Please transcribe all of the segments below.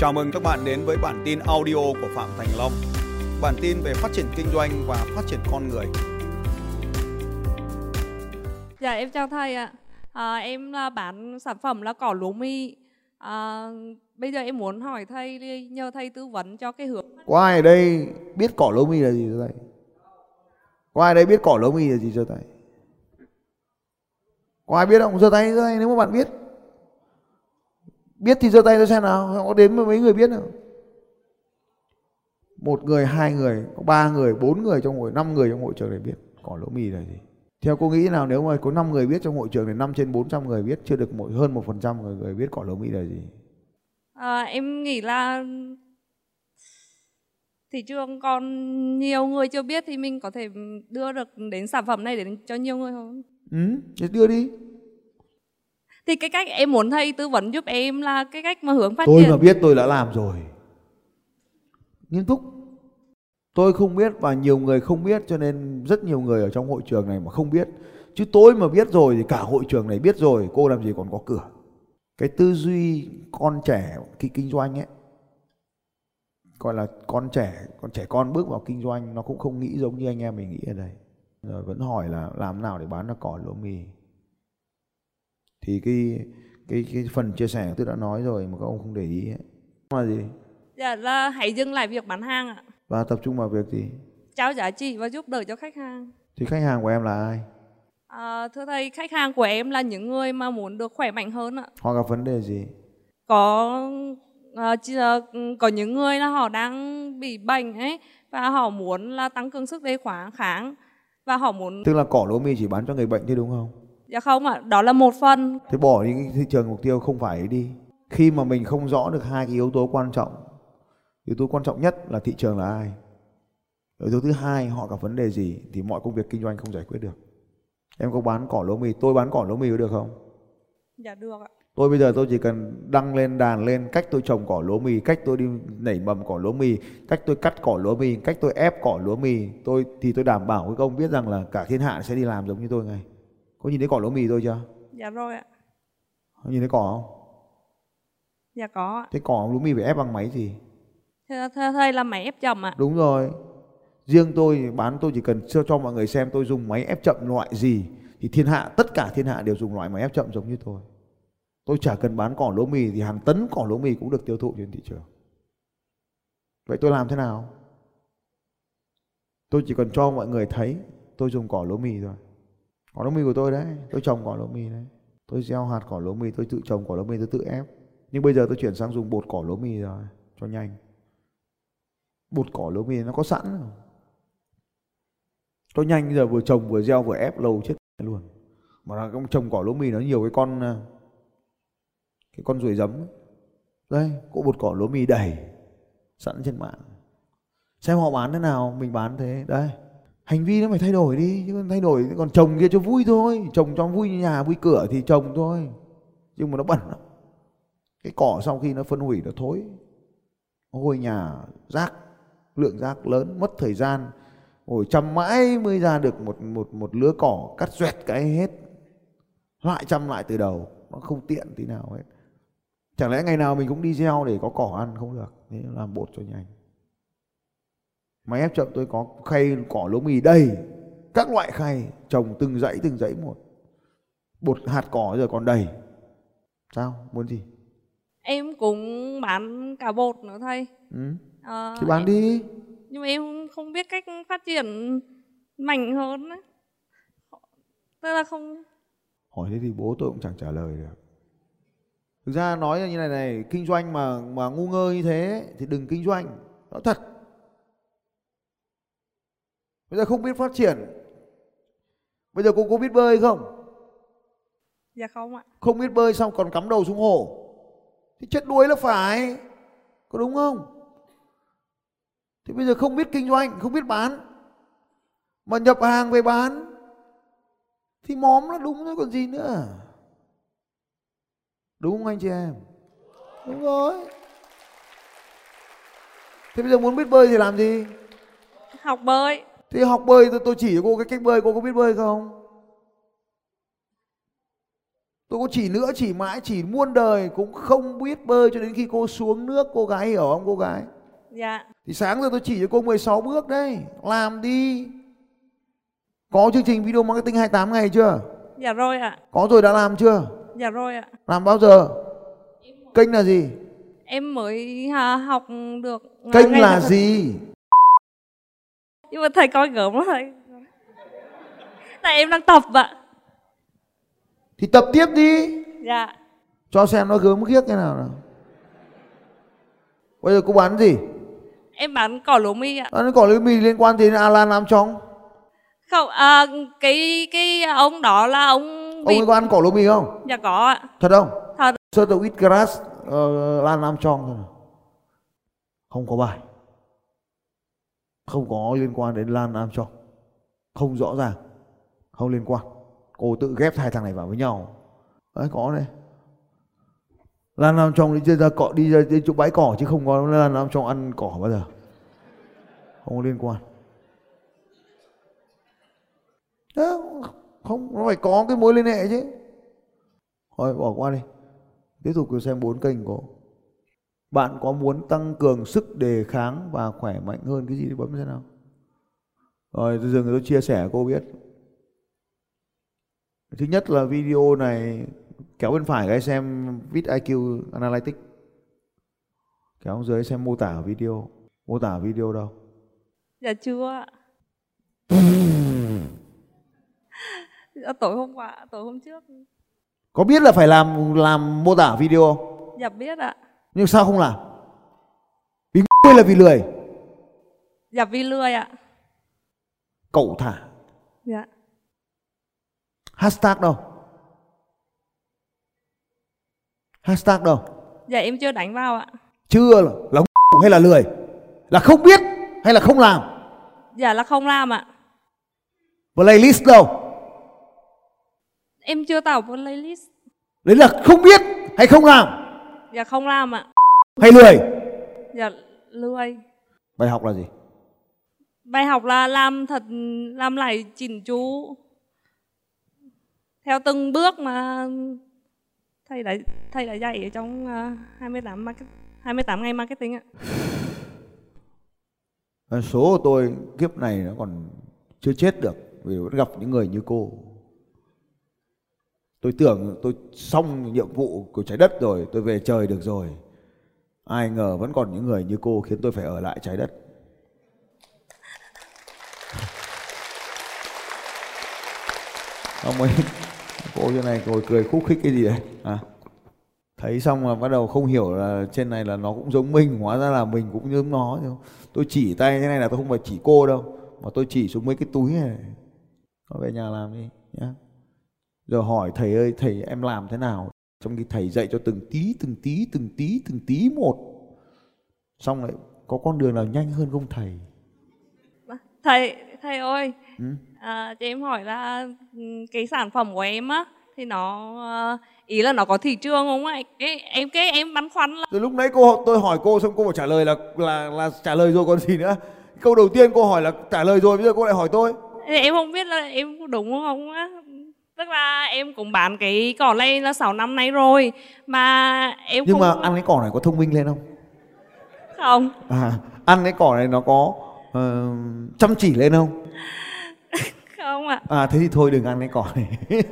Chào mừng các bạn đến với bản tin audio của Phạm Thành Long. Bản tin về phát triển kinh doanh và phát triển con người. Dạ em chào thầy ạ. À, em là bán sản phẩm là cỏ lúa mì. À, bây giờ em muốn hỏi thầy nhờ thầy tư vấn cho cái hướng. Có ai ở đây biết cỏ lúa mì là gì cho thầy? Có ai ở đây biết cỏ lúa mì là gì cho thầy? Có ai biết không? Giơ tay giơ tay nếu mà bạn biết. Biết thì giơ tay cho xem nào, có đến mấy người biết nào. Một người, hai người, có ba người, bốn người trong hội, năm người trong hội trường này biết cỏ lúa mì là gì. Theo cô nghĩ nào nếu mà có 5 người biết trong hội trường này 5 trên 400 người biết chưa được một hơn 1% người, người biết cỏ lúa mì là gì. À, em nghĩ là thị trường còn nhiều người chưa biết thì mình có thể đưa được đến sản phẩm này đến cho nhiều người không? Ừ, thì đưa đi. Thì cái cách em muốn thầy tư vấn giúp em là cái cách mà hướng phát tôi triển. mà biết tôi đã làm rồi. Nghiêm túc. Tôi không biết và nhiều người không biết cho nên rất nhiều người ở trong hội trường này mà không biết. Chứ tôi mà biết rồi thì cả hội trường này biết rồi cô làm gì còn có cửa. Cái tư duy con trẻ khi kinh doanh ấy gọi là con trẻ con trẻ con bước vào kinh doanh nó cũng không nghĩ giống như anh em mình nghĩ ở đây. Rồi vẫn hỏi là làm nào để bán được cỏ lúa mì thì cái cái cái phần chia sẻ tôi đã nói rồi mà các ông không để ý ấy. là gì Dạ là hãy dừng lại việc bán hàng ạ. và tập trung vào việc gì Trao giá trị và giúp đỡ cho khách hàng. thì khách hàng của em là ai À, thưa thầy, khách hàng của em là những người mà muốn được khỏe mạnh hơn ạ. họ gặp vấn đề gì Có à, là, có những người là họ đang bị bệnh ấy và họ muốn là tăng cường sức đề kháng kháng và họ muốn tức là cỏ lúa mì chỉ bán cho người bệnh thế đúng không dạ không ạ, đó là một phần. thế bỏ đi cái thị trường mục tiêu không phải đi khi mà mình không rõ được hai cái yếu tố quan trọng yếu tố quan trọng nhất là thị trường là ai yếu tố thứ hai họ gặp vấn đề gì thì mọi công việc kinh doanh không giải quyết được em có bán cỏ lúa mì tôi bán cỏ lúa mì có được không Dạ được ạ. Tôi bây giờ tôi chỉ cần đăng lên đàn lên cách tôi trồng cỏ lúa mì, cách tôi đi nảy mầm cỏ lúa mì, cách tôi cắt cỏ lúa mì, cách tôi ép cỏ lúa mì, tôi thì tôi đảm bảo với các ông biết rằng là cả thiên hạ sẽ đi làm giống như tôi ngay. Có nhìn thấy cỏ lúa mì tôi chưa? Dạ rồi ạ. Có nhìn thấy cỏ không? Dạ có ạ. Thế cỏ lúa mì phải ép bằng máy gì? Thưa, thầy là máy ép chậm ạ. Đúng rồi. Riêng tôi bán tôi chỉ cần cho, cho mọi người xem tôi dùng máy ép chậm loại gì thì thiên hạ tất cả thiên hạ đều dùng loại máy ép chậm giống như tôi. Tôi chả cần bán cỏ lúa mì thì hàng tấn cỏ lúa mì cũng được tiêu thụ trên thị trường. Vậy tôi làm thế nào? Tôi chỉ cần cho mọi người thấy tôi dùng cỏ lúa mì thôi. Cỏ lúa mì của tôi đấy, tôi trồng cỏ lúa mì đấy. Tôi gieo hạt cỏ lúa mì, tôi tự trồng cỏ lúa mì, tôi tự ép. Nhưng bây giờ tôi chuyển sang dùng bột cỏ lúa mì rồi, cho nhanh. Bột cỏ lúa mì nó có sẵn rồi. Cho nhanh giờ vừa trồng vừa gieo vừa ép lâu chết luôn. Mà là ông trồng cỏ lúa mì nó nhiều cái con à, cái con ruồi giấm đây cỗ bột cỏ lúa mì đầy sẵn trên mạng xem họ bán thế nào mình bán thế đây hành vi nó phải thay đổi đi, chứ còn thay đổi, còn trồng kia cho vui thôi. Trồng cho vui nhà, vui cửa thì trồng thôi. Nhưng mà nó bẩn lắm. Cái cỏ sau khi nó phân hủy nó thối. Nó hôi nhà rác, lượng rác lớn, mất thời gian. Ngồi chăm mãi mới ra được một một một lứa cỏ, cắt xoẹt cái hết. Lại chăm lại từ đầu, nó không tiện tí nào hết. Chẳng lẽ ngày nào mình cũng đi gieo để có cỏ ăn không được? Thế làm bột cho nhanh máy ép chậm tôi có khay cỏ lúa mì đầy các loại khay trồng từng dãy từng dãy một. Bột hạt cỏ giờ còn đầy. Sao? Muốn gì? Em cũng bán cả bột nữa thầy. ừ? À, thì bán đi. Nhưng mà em không biết cách phát triển mạnh hơn ấy. Tức là không hỏi thế thì bố tôi cũng chẳng trả lời được. Thực ra nói như này này kinh doanh mà mà ngu ngơ như thế thì đừng kinh doanh. Nói thật bây giờ không biết phát triển. Bây giờ cô có biết bơi không? Dạ không ạ. không biết bơi xong còn cắm đầu xuống hồ. Thì chết đuối là phải. Có đúng không? Thì bây giờ không biết kinh doanh không biết bán. Mà nhập hàng về bán. Thì móm là đúng thôi còn gì nữa đúng không anh chị em? Đúng rồi. Thế bây giờ muốn biết bơi thì làm gì? Học bơi. Thì học bơi tôi, tôi chỉ cho cô cái cách bơi cô có biết bơi không Tôi có chỉ nữa chỉ mãi chỉ muôn đời cũng không biết bơi cho đến khi cô xuống nước cô gái hiểu không cô gái? Dạ. Thì sáng giờ tôi chỉ cho cô 16 bước đấy, làm đi. Có chương trình video marketing 28 ngày chưa? Dạ rồi ạ. Có rồi đã làm chưa? Dạ rồi ạ. Làm bao giờ? Kênh là gì? Em mới à, học được à, Kênh là gì? Nhưng mà thầy coi gớm lắm thầy. Tại em đang tập ạ. Thì tập tiếp đi. Dạ. Cho xem nó gớm khiếc thế nào nào. Bây giờ cô bán gì? Em bán cỏ lúa mi ạ. Nó có lưới mì liên quan đến Alan Armstrong. Không, à, cái cái ông đó là ông Ông bị ấy có ăn cỏ lúa mì không? dạ có ạ. Thật không? Thật. Search the wheatgrass uh, Alan Armstrong thôi. Không có bài. Không có liên quan đến Lan Armstrong. Không rõ ràng. Không liên quan. Cô tự ghép hai thằng này vào với nhau. Đấy có đây. Lan Armstrong đi ra cọ đi ra đi chỗ bãi cỏ chứ không có Lan Armstrong ăn cỏ bao giờ. Không có liên quan. Đó, không nó phải có cái mối liên hệ chứ. Thôi bỏ qua đi. Tiếp tục cứ xem bốn kênh của bạn có muốn tăng cường sức đề kháng và khỏe mạnh hơn cái gì thì bấm xem nào. Rồi tôi dừng tôi chia sẻ cô biết. Thứ nhất là video này kéo bên phải cái xem Vit IQ Analytics. Kéo dưới xem mô tả video. Mô tả video đâu? Dạ chưa ạ. Dạ, tối hôm qua, tối hôm trước. Có biết là phải làm làm mô tả video không? Dạ biết ạ. Nhưng sao không làm? Vì hay là vì lười? Dạ vì lười ạ. Cậu thả. Dạ. Hashtag đâu? Hashtag đâu? Dạ em chưa đánh vào ạ. Chưa là, là hay là lười? Là không biết hay là không làm? Dạ là không làm ạ. Playlist đâu? Em chưa tạo playlist. Đấy là không biết hay không làm? Dạ không làm ạ. Hay lười? Dạ lười. Bài học là gì? Bài học là làm thật làm lại chỉnh chú theo từng bước mà thầy đã thầy đã dạy ở trong uh, 28 market, 28 ngày marketing ạ. À, Số của tôi kiếp này nó còn chưa chết được vì vẫn gặp những người như cô. Tôi tưởng tôi xong nhiệm vụ của trái đất rồi, tôi về trời được rồi. Ai ngờ vẫn còn những người như cô khiến tôi phải ở lại trái đất. Ông ấy, cô như này ngồi cười khúc khích cái gì đấy? À, thấy xong là bắt đầu không hiểu là trên này là nó cũng giống mình, hóa ra là mình cũng giống nó. Tôi chỉ tay thế này là tôi không phải chỉ cô đâu, mà tôi chỉ xuống mấy cái túi này. Nó về nhà làm đi nhá. Giờ hỏi thầy ơi, thầy em làm thế nào? Trong khi thầy dạy cho từng tí, từng tí, từng tí, từng tí một. Xong lại có con đường nào nhanh hơn không thầy? Thầy thầy ơi, Ừ? à, cho em hỏi là ừ, cái sản phẩm của em á thì nó ờ, ý là nó có thị trường không ạ? Cái em cái em băn khoăn là Rồi lúc nãy cô tôi hỏi cô xong cô bảo trả lời là là là trả lời rồi còn gì nữa. Câu đầu tiên cô hỏi là trả lời rồi bây giờ cô lại hỏi tôi. thì em không biết là em có đúng không á. Tức là em cũng bán cái cỏ này là 6 năm nay rồi mà em Nhưng không mà ăn cái cỏ này có thông minh lên không? không À, ăn cái cỏ này nó có ờ, chăm chỉ lên không? không ạ. À thế thì thôi đừng ăn cái cỏ này.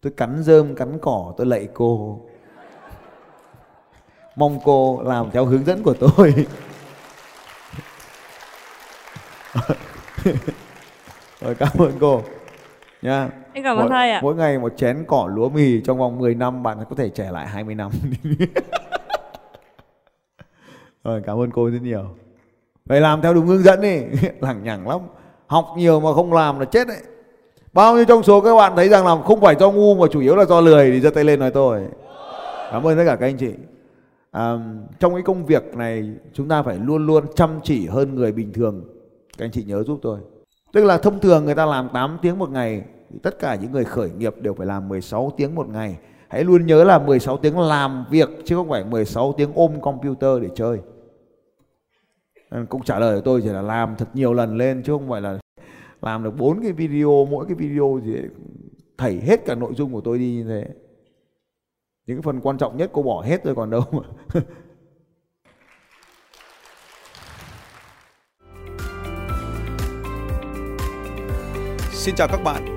tôi cắn rơm cắn cỏ tôi lạy cô. Mong cô làm theo hướng dẫn của tôi. Rồi cảm ơn cô. Nha. Em cảm ơn thầy ạ. Mỗi ngày một chén cỏ lúa mì trong vòng 10 năm bạn có thể trẻ lại 20 năm. Rồi cảm ơn cô rất nhiều. Phải làm theo đúng hướng dẫn đi, lằng nhằng lắm. Học nhiều mà không làm là chết đấy. Bao nhiêu trong số các bạn thấy rằng là không phải do ngu mà chủ yếu là do lười thì giơ tay lên nói tôi. Cảm ơn tất cả các anh chị. À, trong cái công việc này chúng ta phải luôn luôn chăm chỉ hơn người bình thường. Các anh chị nhớ giúp tôi. Tức là thông thường người ta làm 8 tiếng một ngày tất cả những người khởi nghiệp đều phải làm 16 tiếng một ngày. Hãy luôn nhớ là 16 tiếng làm việc, chứ không phải 16 tiếng ôm computer để chơi. Nên Cũng trả lời của tôi chỉ là làm thật nhiều lần lên, chứ không phải là làm được bốn cái video, mỗi cái video thì thảy hết cả nội dung của tôi đi như thế. những phần quan trọng nhất cô bỏ hết rồi còn đâu mà Xin chào các bạn